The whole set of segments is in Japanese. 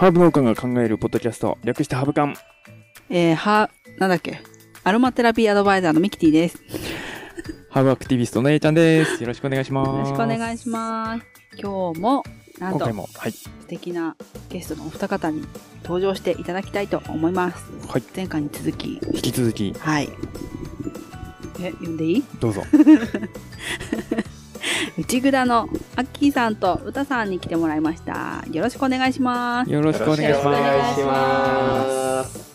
ハーブ農家が考えるポッドキャスト、略してハブカン。えー、は、なんだっけ？アロマテラピーアドバイザーのミキティです。ハーブアクティビストの A ちゃんです。よろしくお願いします。よろしくお願いします。今日も、なんと今回、も、はい。素敵なゲストのお二方に登場していただきたいと思います。はい。前回に続き、引き続き、はい。え、読んでいい？どうぞ。内蔵のアッキーさんと歌さんに来てもらいました。よろしくお願いします。よろしくお願いします。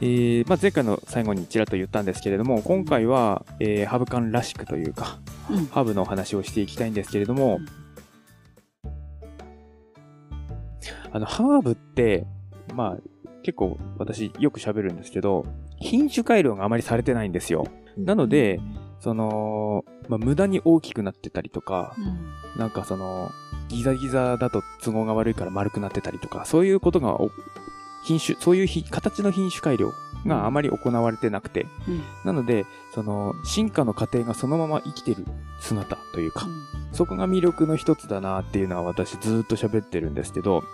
えー、まあ、前回の最後にちらっと言ったんですけれども、今回は、えー、ハブカンらしくというか、うん。ハーブのお話をしていきたいんですけれども、あの、ハーブって、まあ、結構私よく喋るんですけど、品種改良があまりされてないんですよ。なので、その、まあ、無駄に大きくなってたりとか、うん。なんかその、ギザギザだと都合が悪いから丸くなってたりとか、そういうことがお、品種、そういうひ形の品種改良があまり行われてなくて、うん。なので、その、進化の過程がそのまま生きてる姿というか、そこが魅力の一つだなっていうのは私ずーっと喋ってるんですけど、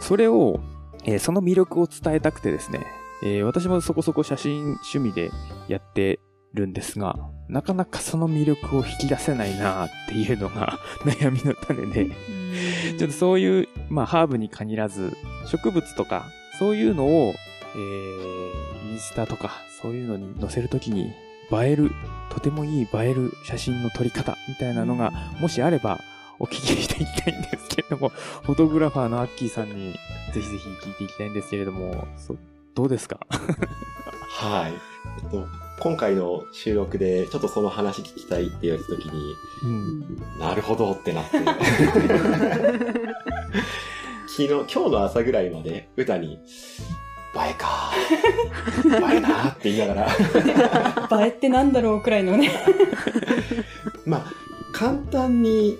それを、えーその魅力を伝えたくてですね、えー私もそこそこ写真趣味でやってるんですが、なかなかその魅力を引き出せないなっていうのが 悩みの種で、うん。ちょっとそういう、まあハーブに限らず、植物とか、そういうのを、えー、インスタとか、そういうのに載せるときに、映える、とてもいい映える写真の撮り方みたいなのが、もしあれば、お聞きしていきたいんですけれども、フォトグラファーのアッキーさんに、ぜひぜひ聞いていきたいんですけれども、そどうですか？はい。えっと、今回の収録で、ちょっとその話聞きたいって言われた時に、うん。なるほどってなって。昨日、今日の朝ぐらいまで、歌に、映えか。映えなって言いながら。映えってなんだろうくらいのね。まあ、簡単に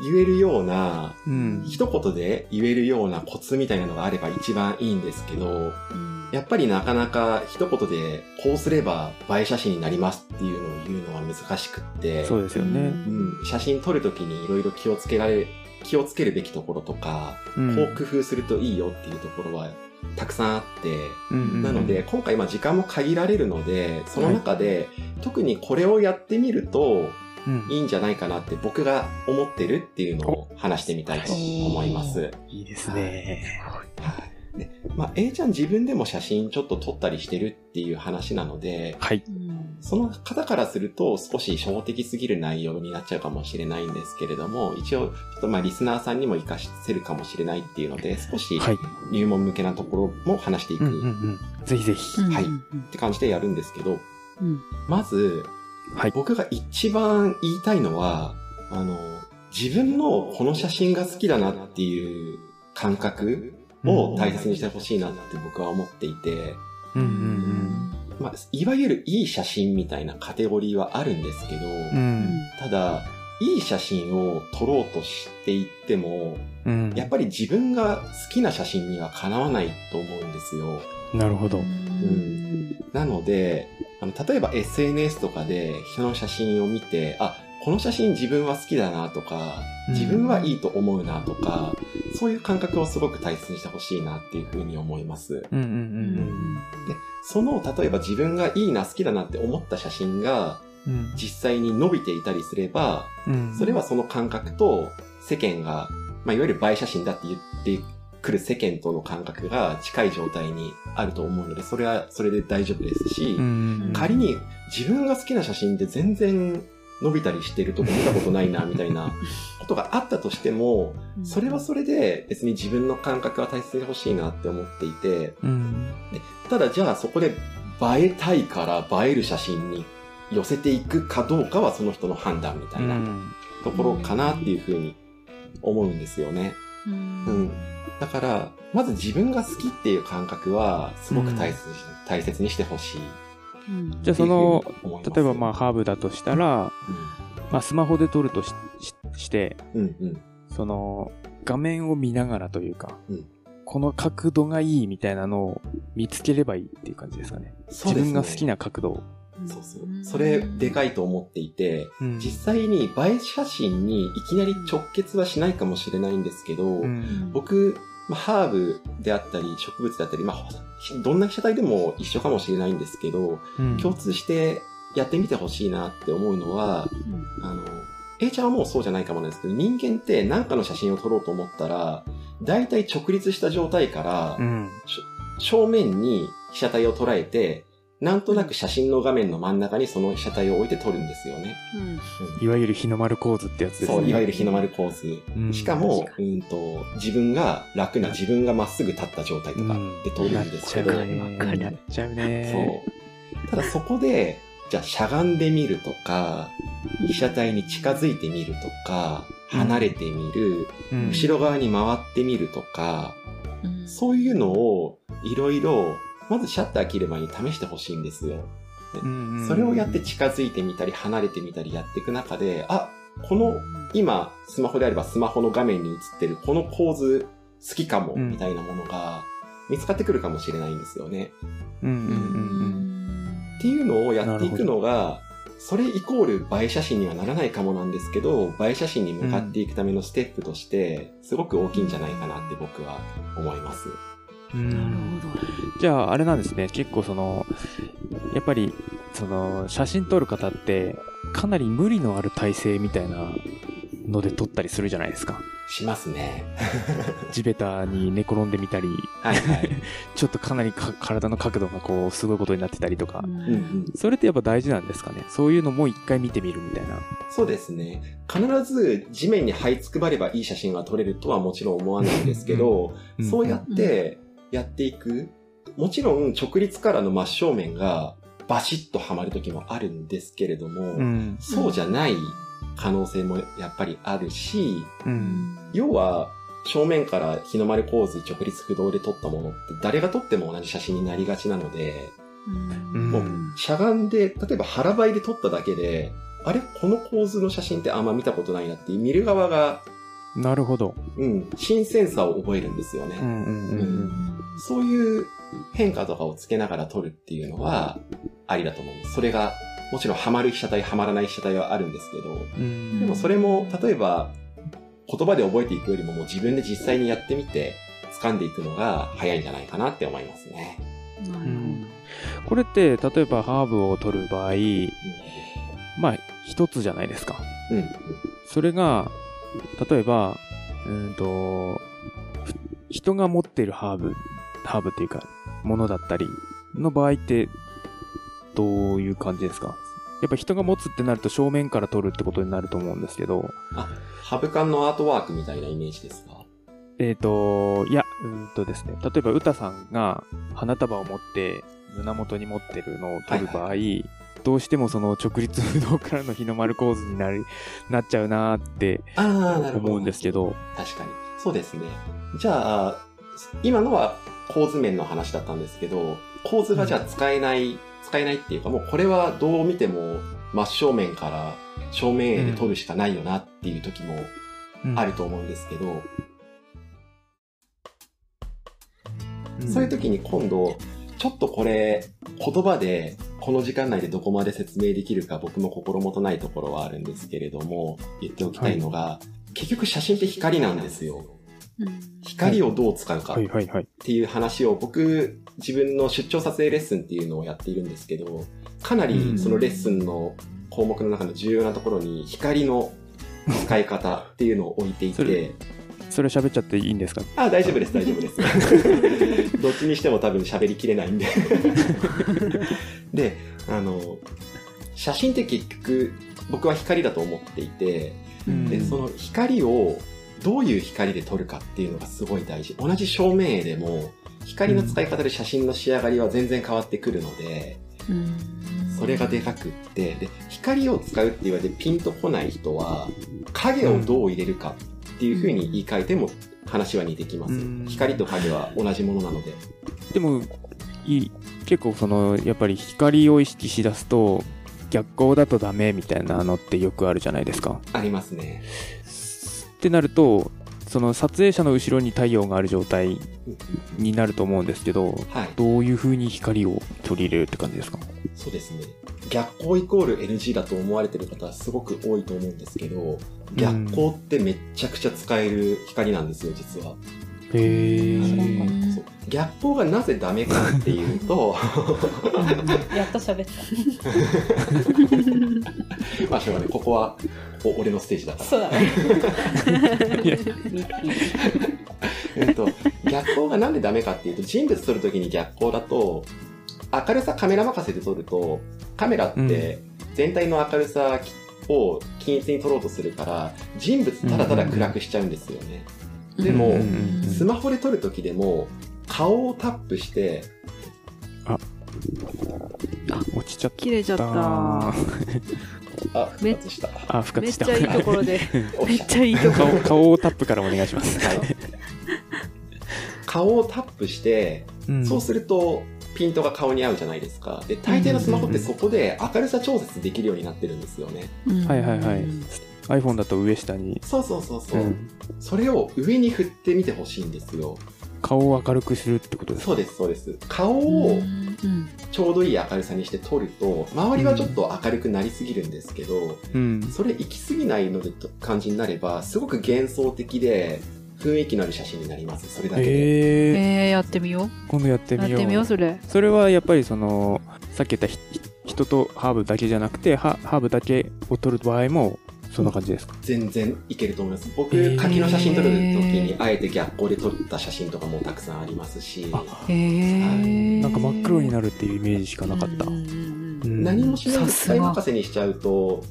言えるような、うん。一言で言えるようなコツみたいなのがあれば一番いいんですけど、やっぱりなかなか一言でこうすれば映え写真になりますっていうのを言うのは難しくって、そうですよね。うん、写真撮るときにいろいろ気をつけられ、気をつけるべきところとか、うんこう工夫するといいよっていうところはたくさんあって、うんうんなので、今回まあ時間も限られるので、その中で、特にこれをやってみるとうんいいんじゃないかなって僕が思ってるっていうのを話してみたいと思います。いいですね。はい。で、まあ、A ちゃん自分でも写真ちょっと撮ったりしてるっていう話なので、はい。その方からすると少し初歩的すぎる内容になっちゃうかもしれないんですけれども、一応、ちょっとまあリスナーさんにも活かせるかもしれないっていうので、少しはい。入門向けなところも話していくうんうんうん。ぜひぜひ。はいうんって感じでやるんですけど、うんまず、はい。僕が一番言いたいのは、あの、自分のこの写真が好きだなっていう感覚を大切にしてほしいなって僕は思っていて、うんうんまあ、いわゆるいい写真みたいなカテゴリーはあるんですけど、うん。うん。ただ、いい写真を撮ろうとしていっても、うん。やっぱり自分が好きな写真にはかなわないと思うんですよ。なるほど。んなので、あの、例えば SNS とかで人の写真を見て、あ、この写真自分は好きだなとか、自分はいいと思うなとか、そういう感覚をすごく大切にしてほしいなっていうふうに思います。うんうんで、その、例えば自分がいいな、好きだなって思った写真が、うんうん。実際に伸びていたりすれば、うん。それはその感覚と世間が、まあ、いわゆる映え写真だって言ってくる世間との感覚が近い状態にあると思うので、それはそれで大丈夫ですし、うんうん。仮に自分が好きな写真で全然伸びたりしてるとこ見たことないな、みたいな ことがあったとしても、それはそれで別に自分の感覚は大切に欲しいなって思っていて、うん。ただじゃあそこで映えたいから映える写真に寄せていくかどうかはその人の判断みたいなところかなっていうふうに思うんですよね。ううんん。だから、まず自分が好きっていう感覚はすごく大切に,、大切にしてほしい。うんじゃあその例えばまあハーブだとしたら、まあスマホで撮るとししして、うん、うん、うん。その画面を見ながらというか、うんこの角度がいいみたいなのを見つければいいっていう感じですかね。ね自分が好きな角度を。そうそう。それ、でかいと思っていて、うん実際に映え写真にいきなり直結はしないかもしれないんですけど、うん僕、まあ、ハーブであったり、植物であったり、まあ、どんな被写体でも一緒かもしれないんですけど、うん共通してやってみてほしいなって思うのは、あの、A ちゃんはもうそうじゃないかもなんですけど、人間って何かの写真を撮ろうと思ったら、大体直立した状態からう、ん。正面に被写体を捉えて、なんとなく写真の画面の真ん中にその被写体を置いて撮るんですよね。うんいわゆる日の丸構図ってやつですね。そう、いわゆる日の丸構図。うんしかも、うんと、自分が楽な、自分がまっすぐ立った状態とかで撮るんですけど、なっちゃうね。わかるなっちゃうね。そう。ただそこで、じゃあしゃがんでみるとか、被写体に近づいてみるとか、離れてみる、うん後ろ側に回ってみるとか、うんそういうのをいろいろ、まずシャッター切る前に試してほしいんですよ。それをやって近づいてみたり離れてみたりやっていく中で、あ、この今スマホであればスマホの画面に映ってるこの構図好きかもうんみたいなものが見つかってくるかもしれないんですよね。っていうのをやっていくのが、それイコール映え写真にはならないかもなんですけど、映え写真に向かっていくためのステップとして、すごく大きいんじゃないかなって僕は思います。うん。なるうんほど。じゃあ、あれなんですね。結構その、やっぱり、その、写真撮る方って、かなり無理のある体勢みたいなので撮ったりするじゃないですか。しますね。地べたに寝転んでみたり、はいはい。ちょっとかなりか体の角度がこう、すごいことになってたりとか。うんうんそれってやっぱ大事なんですかね。そういうのも一回見てみるみたいな。そうですね。必ず地面に這いつくばればいい写真が撮れるとはもちろん思わないんですけど、うんそうやってやっていく。もちろん直立からの真正面がバシッとはまる時もあるんですけれども、うん。そうじゃない可能性もやっぱりあるし、うん。要は正面から日の丸構図直立不動で撮ったものって誰が撮っても同じ写真になりがちなので、うんもうしゃがんで、例えば腹ばいで撮っただけで、あれ？この構図の写真ってあんま見たことないなって見る側が、なるほど。うん、新鮮さを覚えるんですよね。うんうんうんそういう変化とかをつけながら撮るっていうのは、ありだと思います。それが、もちろんハマる被写体、ハマらない被写体はあるんですけど、でもそれも、例えば、言葉で覚えていくよりももう自分で実際にやってみて、掴んでいくのが早いんじゃないかなって思いますね。これって、例えばハーブを取る場合、まあ、一つじゃないですか。うん。うん。それが、例えば、うーんと、ふ人が持ってるハーブ、ハーブっていうか、ものだったりの場合って、どういう感じですか？やっぱ人が持つってなると正面から取るってことになると思うんですけど、ハブカンのアートワークみたいなイメージですか？えっ、と、いや、うーんとですね、例えば歌さんが花束を持って胸元に持ってるのを取る場合、どうしてもその直立不動からの日の丸構図になり、なっちゃうなーって。思うんですけど、確かに。そうですね。じゃあ、今のは構図面の話だったんですけど、構図がじゃあ使えない、使えないっていうか、もうこれはどう見ても真正面から正面絵で撮るしかないよなっていう時もうん。あると思うんですけど、うん。そういう時に今度、ちょっとこれ、言葉で、この時間内でどこまで説明できるか僕も心もとないところはあるんですけれども、言っておきたいのが、結局写真って光なんですよ。光をどう使うかっ。ていう話を僕、自分の出張撮影レッスンっていうのをやっているんですけど、かなりそのレッスンの項目の中の重要なところに光の使い方っていうのを置いていそれて、それ喋っちゃっていいんですか？あ、大丈夫です、大丈夫です。どっちにしても多分喋りきれないんで。で、あの、写真って結局、僕は光だと思っていて、うんで、その光をどういう光で撮るかっていうのがすごい大事。同じ照明絵でも、光の使い方で写真の仕上がりは全然変わってくるので、それがでかくって、で、光を使うって言われてピンとこない人は、影をどう入れるかっていう風に言い換えても話は似てきますうん。光と影は同じものなので。でも、いい、結構その、やっぱり光を意識しだすと、逆光だとダメみたいなのってよくあるじゃないですか。ありますね。ってなると、その撮影者の後ろに太陽がある状態うんになると思うんですけど、はい。どういう風に光を取り入れるって感じですか？そうですね。逆光イコール NG だと思われてる方はすごく多いと思うんですけど、逆光ってめっちゃくちゃ使える光なんですよ、実は。へそう逆光がなぜダメかっていうと、やっと喋った。まあしょうがない。ここはお俺のステージだから。そうだね。えっと、逆光がなんでダメかっていうと、人物撮るときに逆光だと、明るさカメラ任せで撮ると、カメラって全体の明るさを均一に撮ろうとするから、人物ただただ暗くしちゃうんですよね。でも、うんスマホで撮るときでも、顔をタップして、落ちちゃっ切れちゃったた。あ、め復活した。あ復活しためっちゃいいところで。めっちゃいいところ。顔顔をタップからお願いします、はい顔をタップして、うんそうすると、ピントが顔に合うじゃないですか。で、大抵のスマホってそこで明るさ調節できるようになってるんですよね。はいはいはい iPhone だと上下に、そうそうそうそう。うんそれを上に振ってみてほしいんですよ。顔を明るくするってことですか？そうです、そうです。顔うんをうんちょうどいい明るさにして撮ると、周りはちょっと明るくなりすぎるんですけど、うんそれ行き過ぎないのでと感じになれば、すごく幻想的で、雰囲気のある写真になります。それだけで。えー、えー、やってみよ今度やってう。やみようってみよう、それ。それはやっぱりそのさっき言ったひ人とハーブだけじゃなくてハハーブだけを撮る場合もそんな感じですか、全然いけると思います。僕、柿の写真撮る時に、あえて逆光で撮った写真とかもたくさんありますし、あへー。なんか真っ黒になるっていうイメージしかなかった、うん何もしないで使い任せにしちゃうと、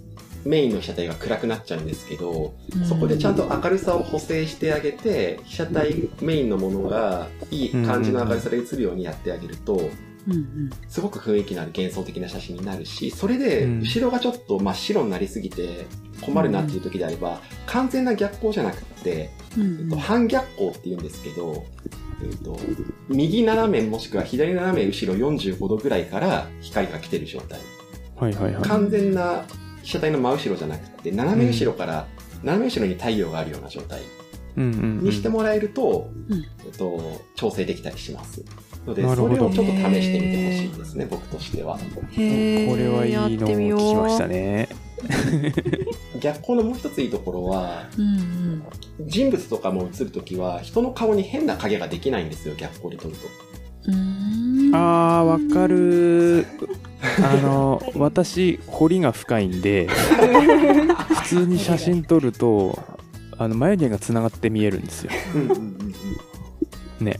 メインの被写体が暗くなっちゃうんですけど、うん。そこでちゃんと明るさを補正してあげて、被写体メインのものがいい感じの明るさで映るようにやってあげると、うんうん。すごく雰囲気のある幻想的な写真になるし、それでうん。後ろがちょっと真っ白になりすぎて困るなっていう時であれば、完全な逆光じゃなくって、うんえっと、半逆光って言うんですけど、えっと、右斜めもしくは左斜め後ろ45度ぐらいから光が来てる状態。はいはいはい。完全な被写体の真後ろじゃなくて、斜め後ろから、斜め後ろに太陽があるような状態うんうんうん。にしてもらえると、うん。えっと、調整できたりします。ので、なるほど。それをちょっと試してみてほしいですね、僕としては。これはいいのを聞きましたね。逆光のもう一ついいところは、うん人物とかも映るときは、人の顔に変な影ができないんですよ、逆光で撮ると。うんうん。あーわかる。あの私彫りが深いんで普通に写真撮るとあの眉毛がつながって見えるんですよ。うんうんうんうん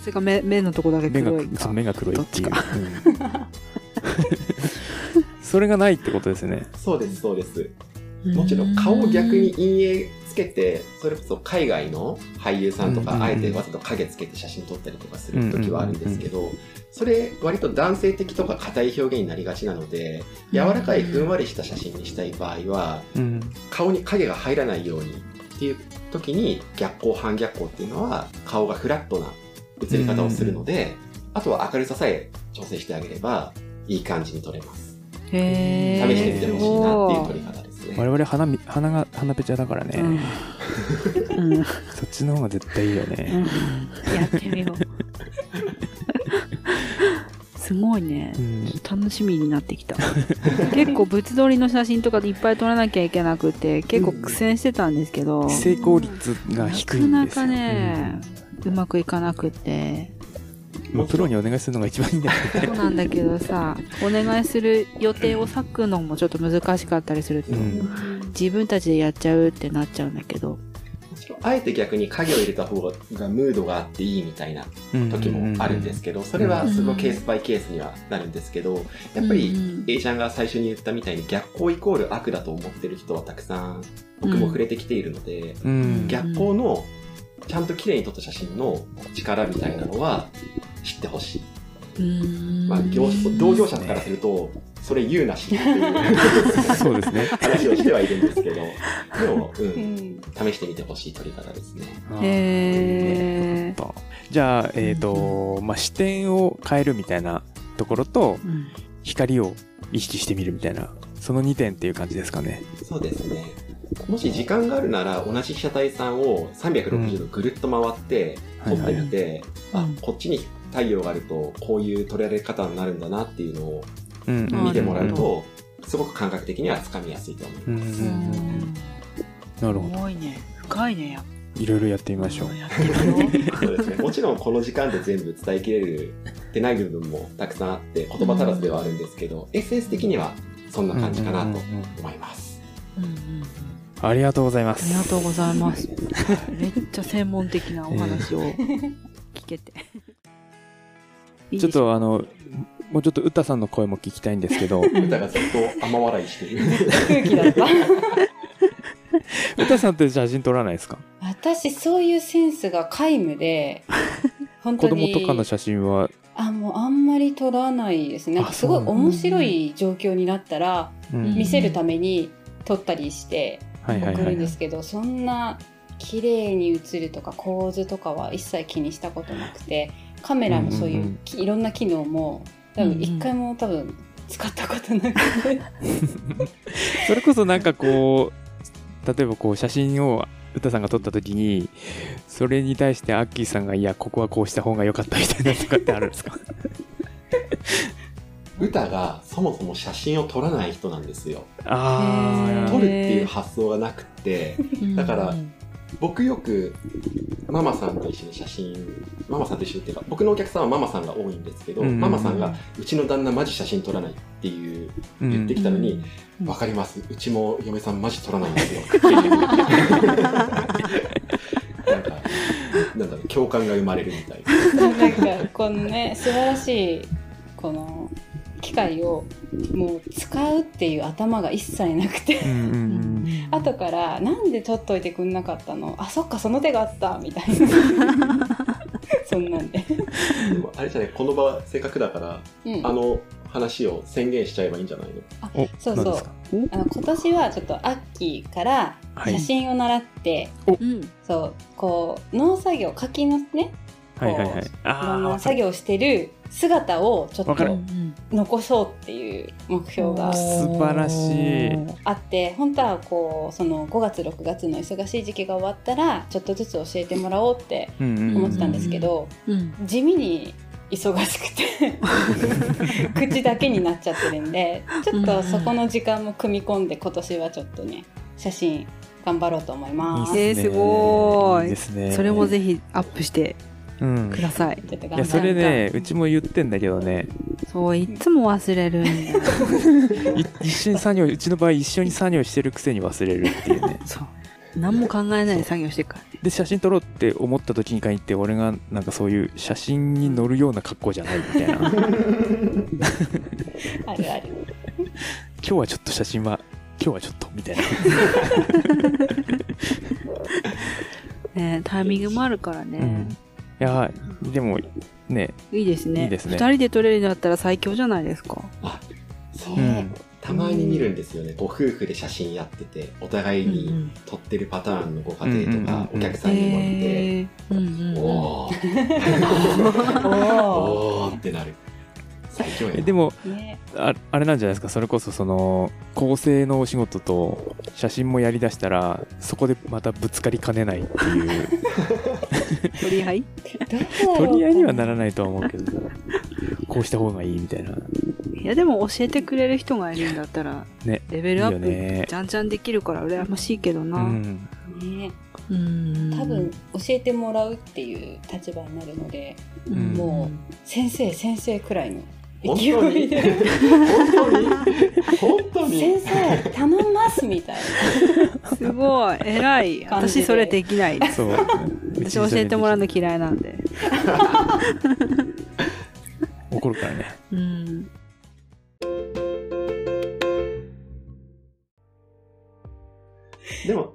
それか目目のとこだけ目が黒いか。そう目が黒いっていう。か。うん。それがないってことですね。そうです、そうです。もちろん顔を逆に陰影つけて、それこそ海外の俳優さんとか、あえてわざと影つけて写真撮ったりとかする時はあるんですけど、それ割と男性的とか硬い表現になりがちなので、柔らかいふんわりした写真にしたい場合は、うん。顔に影が入らないようにっていう時に逆光半逆光っていうのは顔がフラットな映り方をするので、あとは明るささえ調整してあげればいい感じに撮れます。へー。試してみてほしいなっていう撮り方ですね。我々鼻み鼻が鼻ペチャだからね、うん。う んそっちの方が絶対いいようん。ね、やってみよう。すごいね。うん。楽しみになってきた。結構物撮りの写真とかでいっぱい撮らなきゃいけなくて結構苦戦してたんですけど、成功率が低いんですよ。なかなかね、うまくいかなくて。うんもうプロにお願いするのが一番いいんだよねそうなんだけどさお願いする予定を割くのもちょっと難しかったりすると、うん。自分たちでやっちゃうってなっちゃうんだけど。あえて逆に影を入れた方がムードがあっていいみたいな時もあるんですけど、それはすごいケースバイケースにはなるんですけど、やっぱりうん A ちゃんが最初に言ったみたいに逆光イコール悪だと思ってる人はたくさん僕も触れてきているので、うん。逆光のちゃんと綺麗に撮った写真の力みたいなのは知ってほしい。まあ、業同業者からすると、それ言うなしっていう そうですね話をしてはいるんですけど、でも、う、うんん。試してみてほしい撮り方ですね。へーじゃあ、えっ、と、まあ、視点を変えるみたいなところと、うん光を意識してみるみたいな、その2点っていう感じですかね。そうですね。もし時間があるなら、同じ被写体さんを360度ぐるっと回って撮ってみて、あうん、こっちに太陽があると、こういう撮られ方になるんだなっていうのをうん。うん見てもらうと、すごく感覚的にはつかみやすいと思います。うん。うん。うんうんなるほど。すごいね。深いね。いろいろやってみましょう。そうですね。もちろんこの時間で全部伝えきれるってない部分もたくさんあって、言葉足らずではあるんですけど、エッセンス的にはそんな感じかなとうんうんうん思います。うんうんありがとうございまあす。りがとうございます。めっちゃ専門的なお話を聞けて。い いちょっとあの、もうちょっと歌さんの声も聞きたいんですけど、歌がずっと甘笑いしてる。空気だった。歌さんって写真撮らないですか？私、そういうセンスが皆無で、本子当に。供とかの写真は、あ、もうあんまり撮らないですね。すごい面白い状況になったら、うん見せるために撮ったりして送るんで。すけど、そんな綺麗に映るとか構図とかは一切気にしたことなくて、カメラのそういう,、うんうんうんいろんな機能も多分一回も多分使ったことなくて。それこそなんかこう、例えばこう写真を歌さんが撮った時に、それに対してアッキーさんが、いや、ここはこうした方が良かったみたいなとかってあるんですか？歌がそもそも写真を撮らない人なんですよ。あ撮るっていう発想がなくて、だから僕よくママさんと一緒に写真、ママさんと一緒にっていうか、僕のお客さんはママさんが多いんですけど、うんうんうんママさんがうちの旦那マジ写真撮らないっていうあ、言ってきたのに、うんわかります。うちも嫁さんマジ撮らないんですよ。っていうなんか、なんだろう、共感が生まれるみたいな。なんかこのね素晴らしいこの機械をもう使うっていう頭が一切なくて。うんうんうん。後からなんで取っといてくんなかったの？あそっかその手があったみたいな。そんなんで、あれじゃない、この場せっかくだから、うん、あの話を宣言しちゃえばいいんじゃないの？お、そうそう。あの今年はちょっとアッキーからはい。写真を習って、うん。そうこう農作業柿のねはいはいはい。ああ、な作業してる姿をちょっと残そうっていう目標が素晴らしい。あって本当はこうその5月6月の忙しい時期が終わったらちょっとずつ教えてもらおうって思ってたんですけど、うん。地味に忙しくて 口だけになっちゃってるんでちょっとそこの時間も組み込んで今年はちょっとね写真頑張ろうと思います。いいっすごいいいですね。それもぜひアップしてうん。ください。いや、ちょっと頑張それね、うちも言ってんだけどね、そう、いつも忘れる 一緒に作業、うちの場合一緒に作業してるくせに忘れるっていうね。そう。何も考えないで作業してるからね。で、写真撮ろうって思った時に限って、俺がなんかそういう写真に載るような格好じゃないみたいな。今 あるある。日はちょっと写真は、今日はちょっと、みたいな。ねタイミングもあるからね。うん。いや、でも、ね、いいですね。いいですね二人で撮れるんだったら最強じゃないですか。そう、うん。たまに見るんですよね。ご夫婦で写真やってて、お互いに撮ってるパターンのご家庭とか、お客さんにもいて、へーうんうんうんおー、おおーってなる。でも、ーね。ああれなんじゃないですか、それこそその、構成のお仕事と写真もやりだしたら、そこでまたぶつかりかねないっていう、取り合い？取り合いにはならないとは思うけど、こうした方がいいみたいな。いやでも教えてくれる人がいるんだったら、ねレベルアッいいよね。プじゃんじゃんできるから羨ましいけどうな。ん。ね。うん多分教えてもらうっていう立場になるのでうん。も先生先生くらいの本勢当に本当に？本当に？先生頼みますみたいすごい。偉い。私それできない。そう。私教えてもらうの嫌いなんで。怒るからね。うん。でも、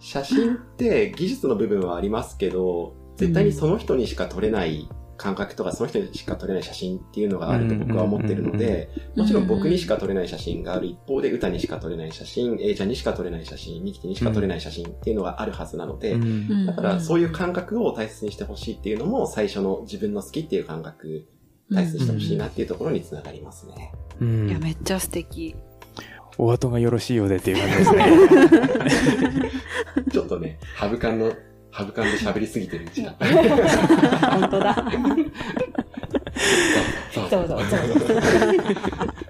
写真って技術の部分はありますけど、絶対にその人にしか撮れない感覚とか、その人にしか撮れない写真っていうのがあると僕は思ってるので、もちろん僕にしか撮れない写真がある一方で、歌にしか撮れない写真、A ちゃんにしか撮れない写真、ミキティにしか撮れない写真っていうのがあるはずなので、うんだからそういう感覚を大切にしてほしいっていうのも、最初の自分の好きっていう感覚、大切にしてほしいなっていうところにつながりますね。うん。いやめっちゃ素敵。お後がよろしいようでっていう感じですね。ちょっとね、ハブカンの、ハブカンで喋りすぎてるうちが。な本当だそうそうそう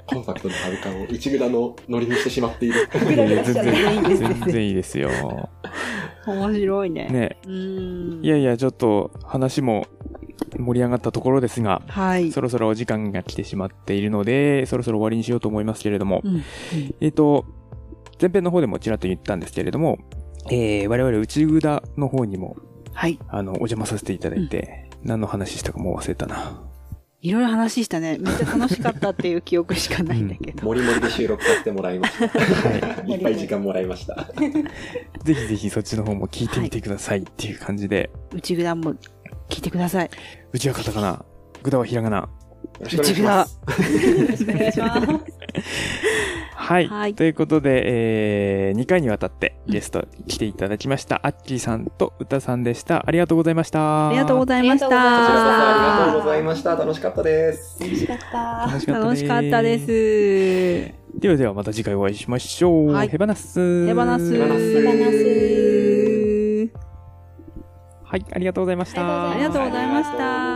コンパクトなハブカンを1グラのノリにしてしまっている。いやいや全いいです然、全然いいですよ。面白いね。ね。うーん。いやいや、ちょっと話も盛り上がったところですが、はい。そろそろお時間が来てしまっているので、そろそろ終わりにしようと思いますけれども、うん。えっ、と、前編の方でもちらっと言ったんですけれども、えー、我々内札の方にも、はい。あの、お邪魔させていただいて、何の話したかもう忘れたな。いろいろ話したね。めっちゃ楽しかったっていう記憶しかないんだけど。もりもりで収録させてもらいました。はい いっぱい時間もらいました。ぜひぜひそっちの方も聞いてみてくださいっていう感じで、内ぐだも聞いてください。うちはカタカナ、ぐだはひらがな。よろしくお願いします。よろしくお願いします。はい。はいということで、えー、2回にわたってゲスト来ていただきました、アッキーさんと歌さんでした。ありがとうございました。ありがとうございました。ありがとうございまこちらこそしたありがとうございました。楽しかったです。楽しかった。楽しかった楽しかったで。す。ではではまた次回お会いしましょう。はいヘバナス。手放す。手放す手放すはい、ありがとうございました。ありがとうございました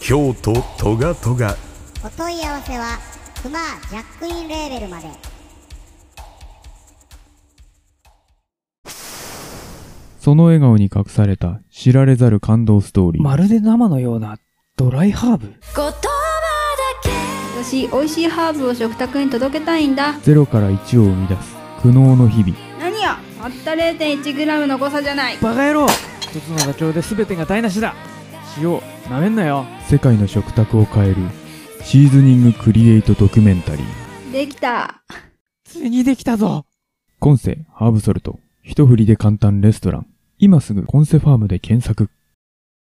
京都トガトガお問い合わせはクマジャックインレーベルまでその笑顔に隠された知られざる感動ストーリー。まるで生のようなドライハーブ私、美味しいハーブを食卓に届けたいんだ。ゼロから1を生み出す苦悩の日々。何やたった 0.1g の誤差じゃない。バカ野郎一つの妥協で全てが台無しだ塩なめんなよ世界の食卓を変えるシーズニングクリエイトドキュメンタリー。できた。ついにできたぞコンセハーブソルト。一振りで簡単レストラン。今すぐコンセファームで検索。